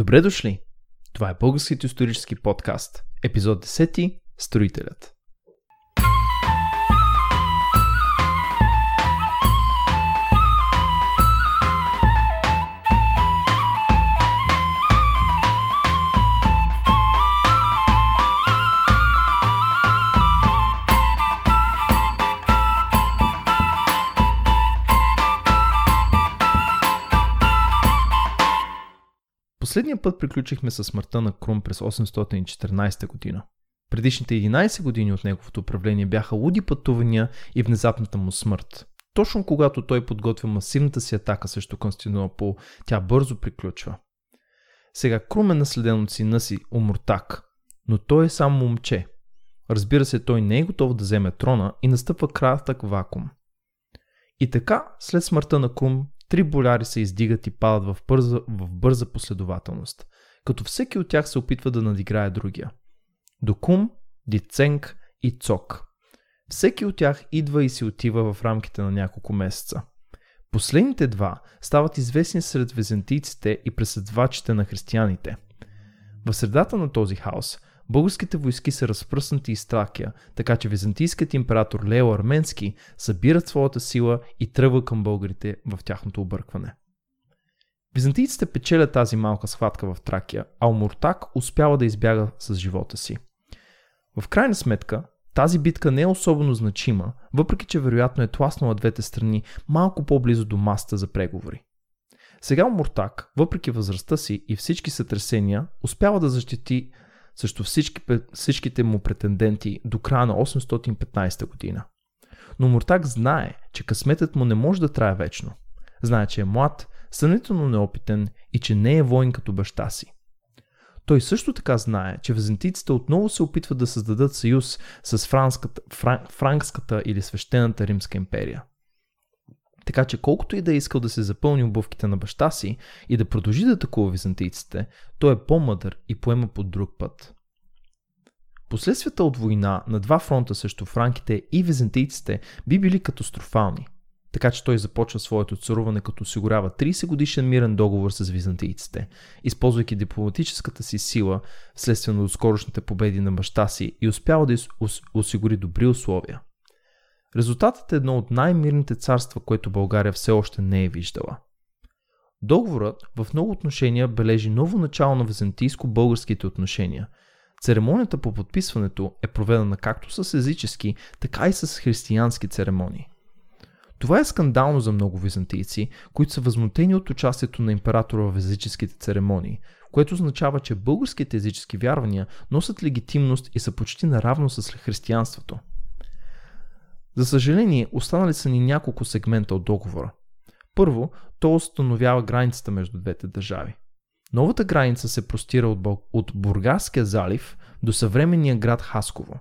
Добре дошли! Това е Българският исторически подкаст, епизод 10 Строителят. Последния път приключихме с смъртта на Крум през 814 година. Предишните 11 години от неговото управление бяха луди пътувания и внезапната му смърт. Точно когато той подготвя масивната си атака срещу Константинопол, тя бързо приключва. Сега Крум е наследен от сина си, Умуртак, но той е само момче. Разбира се, той не е готов да вземе трона и настъпва кратък вакуум. И така, след смъртта на Крум, Три боляри се издигат и падат в бърза, в бърза последователност, като всеки от тях се опитва да надиграе другия. Докум, Диценг и Цок. Всеки от тях идва и си отива в рамките на няколко месеца. Последните два стават известни сред византийците и преследвачите на християните. В средата на този хаос Българските войски са разпръснати из Тракия, така че византийският император Лео Арменски събират своята сила и тръгва към българите в тяхното объркване. Византийците печелят тази малка схватка в Тракия, а Омуртак успява да избяга с живота си. В крайна сметка, тази битка не е особено значима, въпреки че вероятно е тласнала двете страни малко по-близо до маста за преговори. Сега Омуртак, въпреки възрастта си и всички сътресения, успява да защити срещу всички, всичките му претенденти до края на 815 година. Но Муртак знае, че късметът му не може да трае вечно. Знае, че е млад, съмнително неопитен и че не е воин като баща си. Той също така знае, че византийците отново се опитват да създадат съюз с франската, фран, франкската или свещената римска империя. Така че колкото и да е искал да се запълни обувките на баща си и да продължи да атакува византийците, той е по-мъдър и поема по друг път. Последствията от война на два фронта срещу франките и византийците би били катастрофални. Така че той започва своето царуване като осигурява 30 годишен мирен договор с византийците, използвайки дипломатическата си сила вследствие на скорошните победи на баща си и успява да осигури добри условия. Резултатът е едно от най-мирните царства, което България все още не е виждала. Договорът в много отношения бележи ново начало на византийско-българските отношения. Церемонията по подписването е проведена както с езически, така и с християнски церемонии. Това е скандално за много византийци, които са възмутени от участието на императора в езическите церемонии, което означава, че българските езически вярвания носят легитимност и са почти наравно с християнството – за съжаление, останали са ни няколко сегмента от договора. Първо, то установява границата между двете държави. Новата граница се простира от, от Бургаския залив до съвременния град Хасково.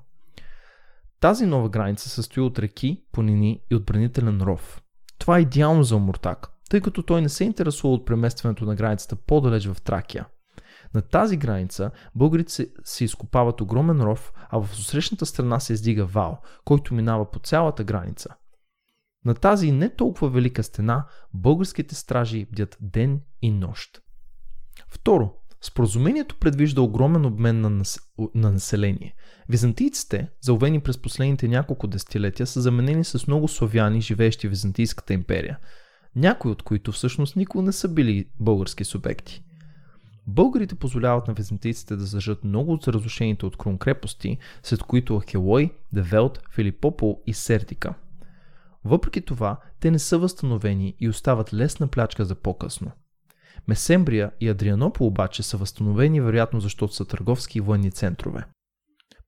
Тази нова граница състои от реки, понини и отбранителен ров. Това е идеално за Омуртак, тъй като той не се интересува от преместването на границата по-далеч в Тракия – на тази граница българите се, се изкопават огромен ров, а в срещната страна се издига вал, който минава по цялата граница. На тази не толкова велика стена българските стражи бдят ден и нощ. Второ, Споразумението предвижда огромен обмен на, нас... на население. Византийците, заловени през последните няколко десетилетия, са заменени с много славяни, живеещи в Византийската империя, някои от които всъщност никога не са били български субекти. Българите позволяват на византийците да зажат много от разрушените от Крум крепости, след които Ахелой, Девелт, Филипопол и Сердика. Въпреки това, те не са възстановени и остават лесна плячка за по-късно. Месембрия и Адрианопол обаче са възстановени вероятно защото са търговски и военни центрове.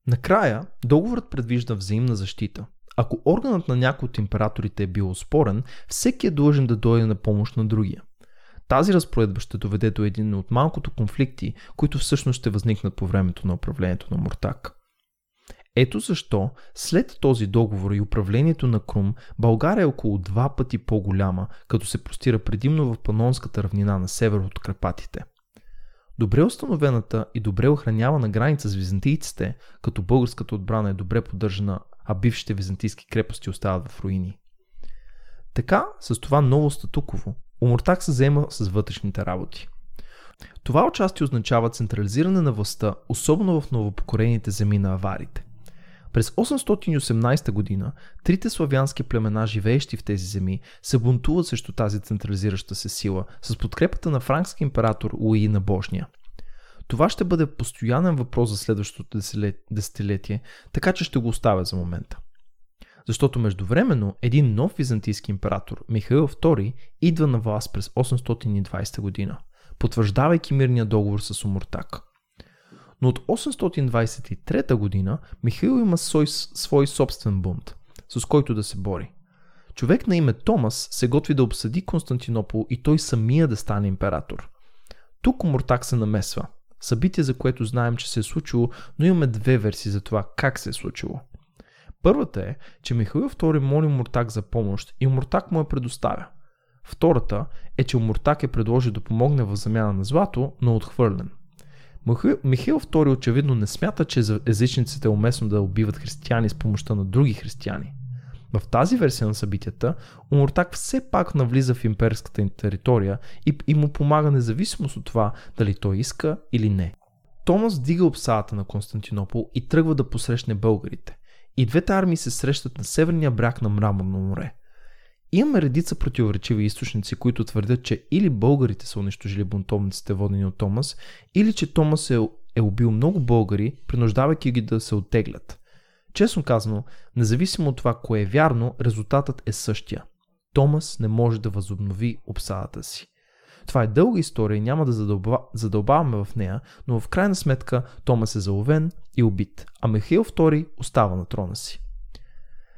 Накрая, договорът предвижда взаимна защита. Ако органът на някой от императорите е бил спорен, всеки е длъжен да дойде на помощ на другия. Тази разпоредба ще доведе до един от малкото конфликти, които всъщност ще възникнат по времето на управлението на Муртак. Ето защо, след този договор и управлението на Крум, България е около два пъти по-голяма, като се простира предимно в Панонската равнина на север от Карпатите. Добре установената и добре охранявана граница с византийците, като българската отбрана е добре поддържана, а бившите византийски крепости остават в руини. Така, с това ново статуково, Умуртак се заема с вътрешните работи. Това участие означава централизиране на властта, особено в новопокорените земи на аварите. През 818 година трите славянски племена, живеещи в тези земи, се бунтуват срещу тази централизираща се сила с подкрепата на франкски император Луи на Божния. Това ще бъде постоянен въпрос за следващото десетилетие, така че ще го оставя за момента. Защото междувременно един нов византийски император, Михаил II, идва на власт през 820 година, потвърждавайки мирния договор с Омуртак. Но от 823 година Михаил има свой, свой собствен бунт, с който да се бори. Човек на име Томас се готви да обсъди Константинопол и той самия да стане император. Тук Омуртак се намесва. Събитие, за което знаем, че се е случило, но имаме две версии за това как се е случило – Първата е, че Михаил II моли Муртак за помощ и Муртак му я предоставя. Втората е, че Муртак е предложил да помогне в замяна на злато, но е отхвърлен. Михаил II очевидно не смята, че езичниците е уместно да убиват християни с помощта на други християни. В тази версия на събитията, Умуртак все пак навлиза в имперската им територия и, и му помага независимост от това дали той иска или не. Томас дига обсадата на Константинопол и тръгва да посрещне българите. И двете армии се срещат на северния бряг на Мраморно море. Имаме редица противоречиви източници, които твърдят, че или българите са унищожили бунтовниците водени от Томас, или че Томас е, е убил много българи, принуждавайки ги да се оттеглят. Честно казано, независимо от това кое е вярно, резултатът е същия. Томас не може да възобнови обсадата си. Това е дълга история и няма да задълба, задълбаваме в нея, но в крайна сметка Томас е заловен и убит, а Михаил II остава на трона си.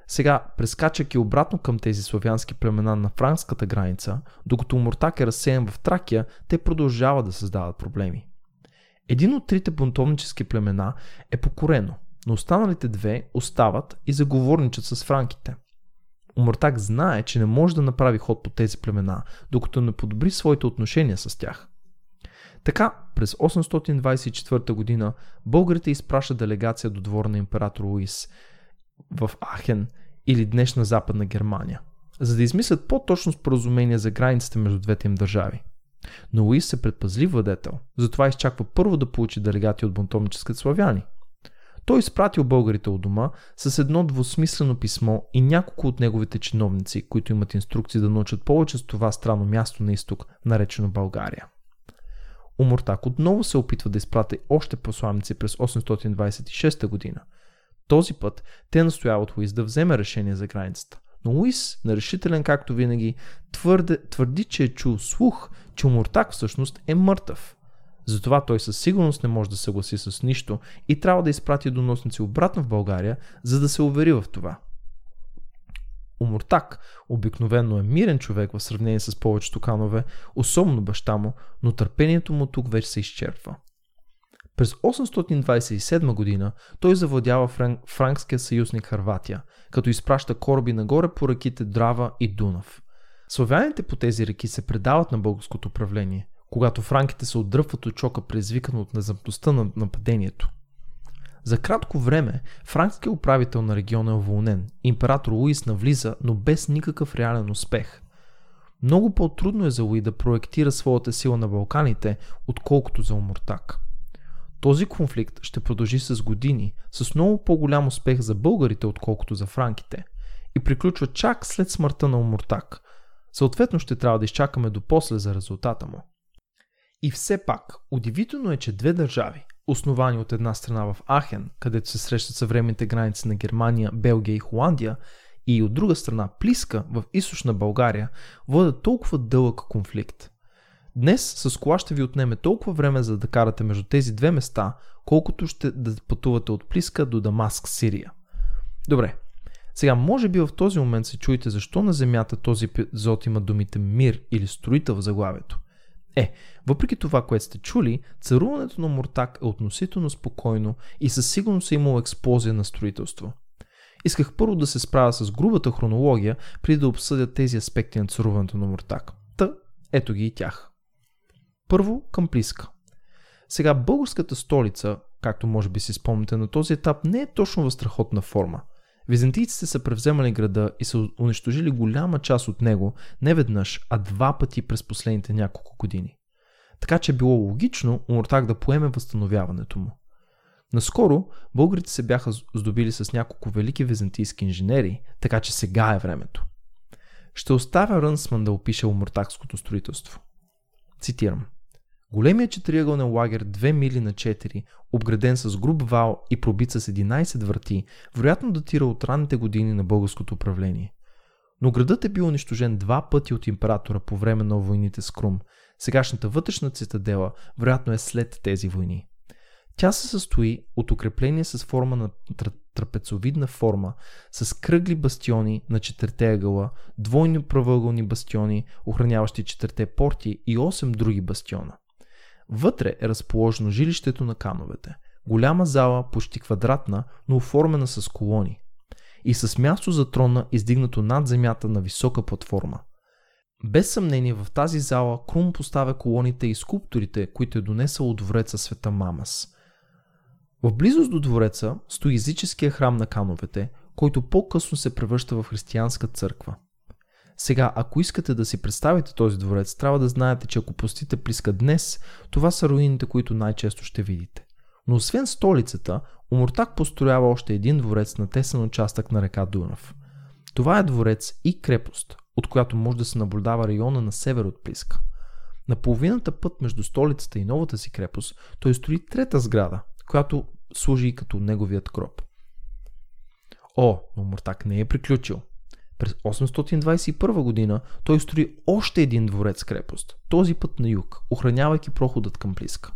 Сега, прескачайки обратно към тези славянски племена на франската граница, докато Муртак е разсеян в Тракия, те продължават да създават проблеми. Един от трите бунтовнически племена е покорено, но останалите две остават и заговорничат с франките. Омуртак знае, че не може да направи ход по тези племена, докато не подобри своите отношения с тях. Така, през 824 година българите изпращат делегация до двора на император Луис в Ахен или днешна западна Германия, за да измислят по-точно споразумение за границите между двете им държави. Но Луис е предпазлив владетел, затова изчаква първо да получи делегати от бунтовническите славяни – той изпратил българите от дома с едно двусмислено писмо и няколко от неговите чиновници, които имат инструкции да научат повече с това странно място на изток, наречено България. Умортак отново се опитва да изпрати още посланици през 826 година. Този път те настояват Луис да вземе решение за границата. Но Луис, нерешителен както винаги, твърде, твърди, че е чул слух, че Умортак всъщност е мъртъв. Затова той със сигурност не може да съгласи с нищо и трябва да изпрати доносници обратно в България, за да се увери в това. Умуртак обикновено е мирен човек в сравнение с повечето канове, особено баща му, но търпението му тук вече се изчерпва. През 827 година той завладява фран... франкския съюзник Харватия, като изпраща кораби нагоре по реките Драва и Дунав. Славяните по тези реки се предават на българското управление, когато франките се отдръпват от шока, предизвикан от незапността на нападението. За кратко време франкският управител на региона е уволнен. Император Луис навлиза, но без никакъв реален успех. Много по-трудно е за Луи да проектира своята сила на Балканите, отколкото за Омуртак. Този конфликт ще продължи с години, с много по-голям успех за българите, отколкото за франките, и приключва чак след смъртта на Омуртак. Съответно ще трябва да изчакаме до после за резултата му. И все пак, удивително е, че две държави, основани от една страна в Ахен, където се срещат съвременните граници на Германия, Белгия и Холандия, и от друга страна Плиска в източна България, водят толкова дълъг конфликт. Днес с кола ще ви отнеме толкова време за да карате между тези две места, колкото ще да пътувате от Плиска до Дамаск, Сирия. Добре, сега може би в този момент се чуете защо на Земята този епизод има думите мир или строител в заглавието. Е, въпреки това, което сте чули, царуването на Муртак е относително спокойно и със сигурност е имало експлозия на строителство. Исках първо да се справя с грубата хронология, преди да обсъдя тези аспекти на царуването на Муртак. Та, ето ги и тях. Първо към Плиска. Сега българската столица, както може би си спомните на този етап, не е точно в страхотна форма – Византийците са превземали града и са унищожили голяма част от него не веднъж, а два пъти през последните няколко години. така че било логично Умуртак да поеме възстановяването му. Наскоро българите се бяха здобили с няколко велики византийски инженери, така че сега е времето. Ще оставя Рънсман да опише умуртакското строителство. Цитирам. Големият четириъгълнен лагер 2 мили на 4, обграден с груб вал и пробит с 11 врати, вероятно датира от ранните години на българското управление. Но градът е бил унищожен два пъти от императора по време на войните с Крум. Сегашната вътрешна цитадела вероятно е след тези войни. Тя се състои от укрепление с форма на трапецовидна форма, с кръгли бастиони на четирте ъгъла, двойни правъгълни бастиони, охраняващи четирте порти и 8 други бастиона. Вътре е разположено жилището на кановете. Голяма зала, почти квадратна, но оформена с колони. И с място за трона, издигнато над земята на висока платформа. Без съмнение в тази зала Крум поставя колоните и скулптурите, които е донесъл от двореца света Мамас. В близост до двореца стои езическия храм на кановете, който по-късно се превръща в християнска църква. Сега, ако искате да си представите този дворец, трябва да знаете, че ако посетите Плиска днес, това са руините, които най-често ще видите. Но освен столицата, Омуртак построява още един дворец на тесен участък на река Дунав. Това е дворец и крепост, от която може да се наблюдава района на север от Плиска. На половината път между столицата и новата си крепост той строи трета сграда, която служи и като неговият гроб. О, но Муртак не е приключил. През 821 година той строи още един дворец-крепост, този път на юг, охранявайки проходът към Плиска.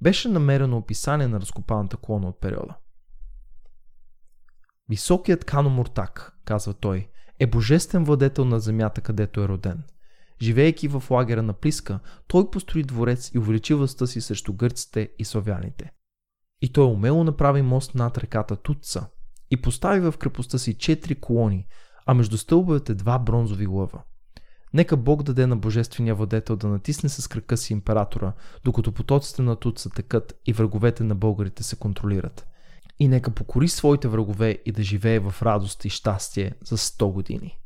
Беше намерено описание на разкопаната клона от периода. Високият Кано Муртак, казва той, е божествен владетел на земята, където е роден. Живеейки в лагера на Плиска, той построи дворец и увеличи властта си срещу гърците и славяните. И той умело направи мост над реката Тутца и постави в крепостта си четири колони, а между стълбовете два бронзови лъва. Нека Бог даде на божествения владетел да натисне с крака си императора, докато потоците на Тутца текат и враговете на българите се контролират. И нека покори своите врагове и да живее в радост и щастие за 100 години.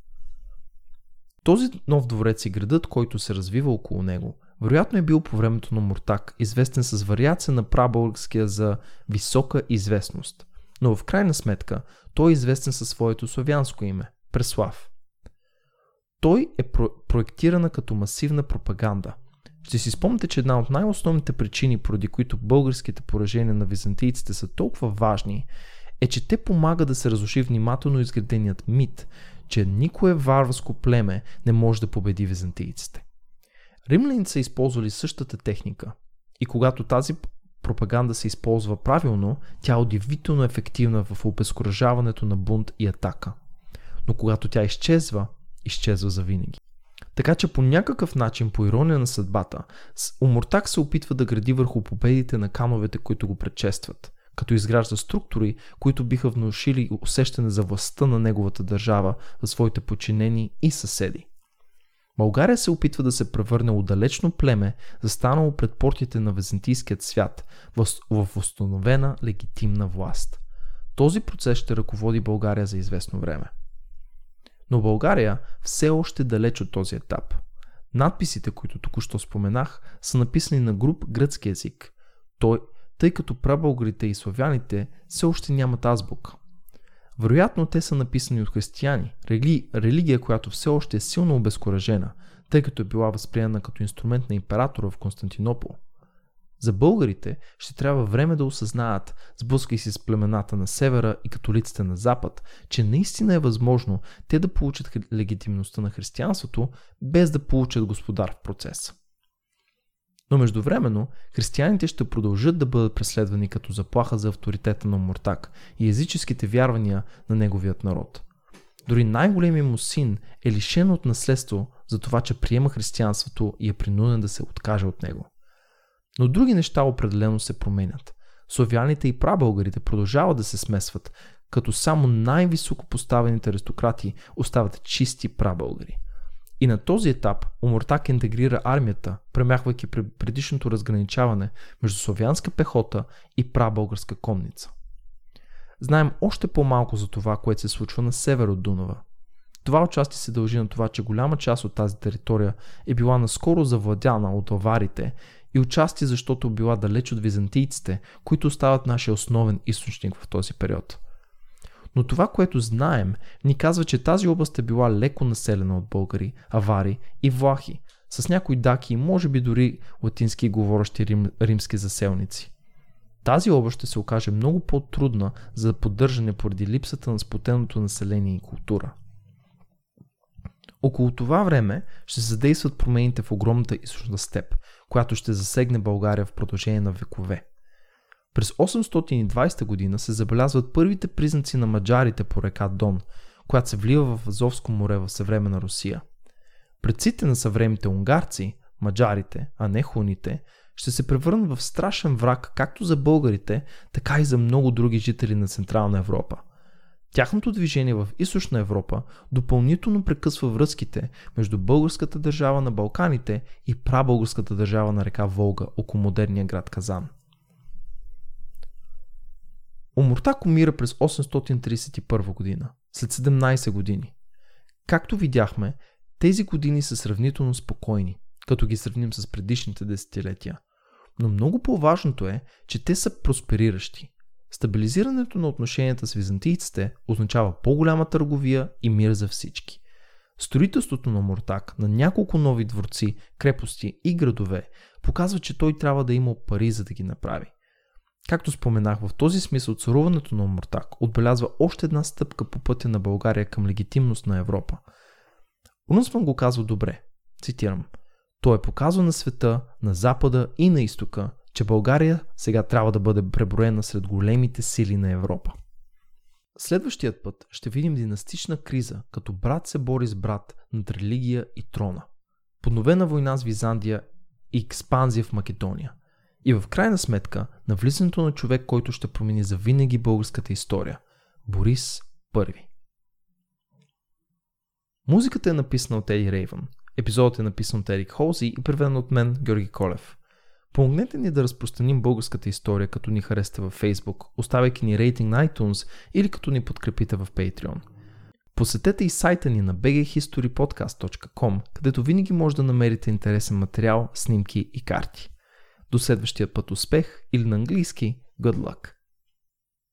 Този нов дворец и градът, който се развива около него – вероятно е бил по времето на Муртак, известен с вариация на прабългарския за висока известност. Но в крайна сметка той е известен със своето славянско име – Преслав. Той е про- проектирана като масивна пропаганда. Ще си спомните, че една от най-основните причини, поради които българските поражения на византийците са толкова важни, е, че те помагат да се разруши внимателно изграденият мит, че никое варварско племе не може да победи византийците. Римляните са използвали същата техника и когато тази пропаганда се използва правилно, тя е удивително ефективна в обезкуражаването на бунт и атака. Но когато тя изчезва, изчезва завинаги. Така че по някакъв начин, по ирония на съдбата, Умортак се опитва да гради върху победите на кановете, които го предшестват, като изгражда структури, които биха внушили усещане за властта на неговата държава за своите подчинени и съседи. България се опитва да се превърне от далечно племе, застанало пред портите на византийският свят, в установена легитимна власт. Този процес ще ръководи България за известно време. Но България все още далеч от този етап. Надписите, които току-що споменах, са написани на груп гръцки език, той, тъй като прабългарите и славяните все още нямат азбука. Вероятно те са написани от християни, рели, религия, която все още е силно обезкуражена, тъй като е била възприемана като инструмент на императора в Константинопол. За българите ще трябва време да осъзнаят, сблъскай си с племената на севера и католиците на запад, че наистина е възможно те да получат легитимността на християнството, без да получат господар в процеса. Но междувременно, християните ще продължат да бъдат преследвани като заплаха за авторитета на Мортак и езическите вярвания на неговият народ. Дори най-големият му син е лишен от наследство за това, че приема християнството и е принуден да се откаже от него. Но други неща определено се променят. Славяните и прабългарите продължават да се смесват, като само най-високо поставените аристократи остават чисти прабългари – и на този етап Омуртак интегрира армията, премяхвайки предишното разграничаване между славянска пехота и прабългарска конница. Знаем още по-малко за това, което се случва на север от Дунава. Това участие се дължи на това, че голяма част от тази територия е била наскоро завладяна от аварите и участие, защото била далеч от византийците, които остават нашия основен източник в този период. Но това, което знаем, ни казва, че тази област е била леко населена от българи, авари и влахи, с някои даки и може би дори латински говорещи рим, римски заселници. Тази област ще се окаже много по-трудна за поддържане поради липсата на спотеното население и култура. Около това време ще се задействат промените в огромната източна степ, която ще засегне България в продължение на векове. През 820 година се забелязват първите признаци на маджарите по река Дон, която се влива в Азовско море в съвременна Русия. Предците на съвременните унгарци, маджарите, а не хуните, ще се превърнат в страшен враг както за българите, така и за много други жители на Централна Европа. Тяхното движение в Източна Европа допълнително прекъсва връзките между българската държава на Балканите и прабългарската държава на река Волга около модерния град Казан. Омуртак умира през 831 година, след 17 години. Както видяхме, тези години са сравнително спокойни, като ги сравним с предишните десетилетия. Но много по-важното е, че те са проспериращи. Стабилизирането на отношенията с византийците означава по-голяма търговия и мир за всички. Строителството на Мортак на няколко нови дворци, крепости и градове показва, че той трябва да има пари за да ги направи. Както споменах, в този смисъл царуването на Мортак отбелязва още една стъпка по пътя на България към легитимност на Европа. Унсман го казва добре. Цитирам. Той е показва на света, на Запада и на Изтока, че България сега трябва да бъде преброена сред големите сили на Европа. Следващият път ще видим династична криза, като брат се бори с брат над религия и трона. Подновена война с Визандия и експанзия в Македония. И в крайна сметка на влизането на човек, който ще промени за винаги българската история – Борис I. Музиката е написана от Еди Рейвън. Епизодът е написан от Ерик Холзи и преведен от мен, Георги Колев. Помогнете ни да разпространим българската история, като ни харесате във Facebook, оставяйки ни рейтинг на iTunes или като ни подкрепите в Patreon. Посетете и сайта ни на bghistorypodcast.com, където винаги може да намерите интересен материал, снимки и карти. До следващия път успех или на английски Good luck!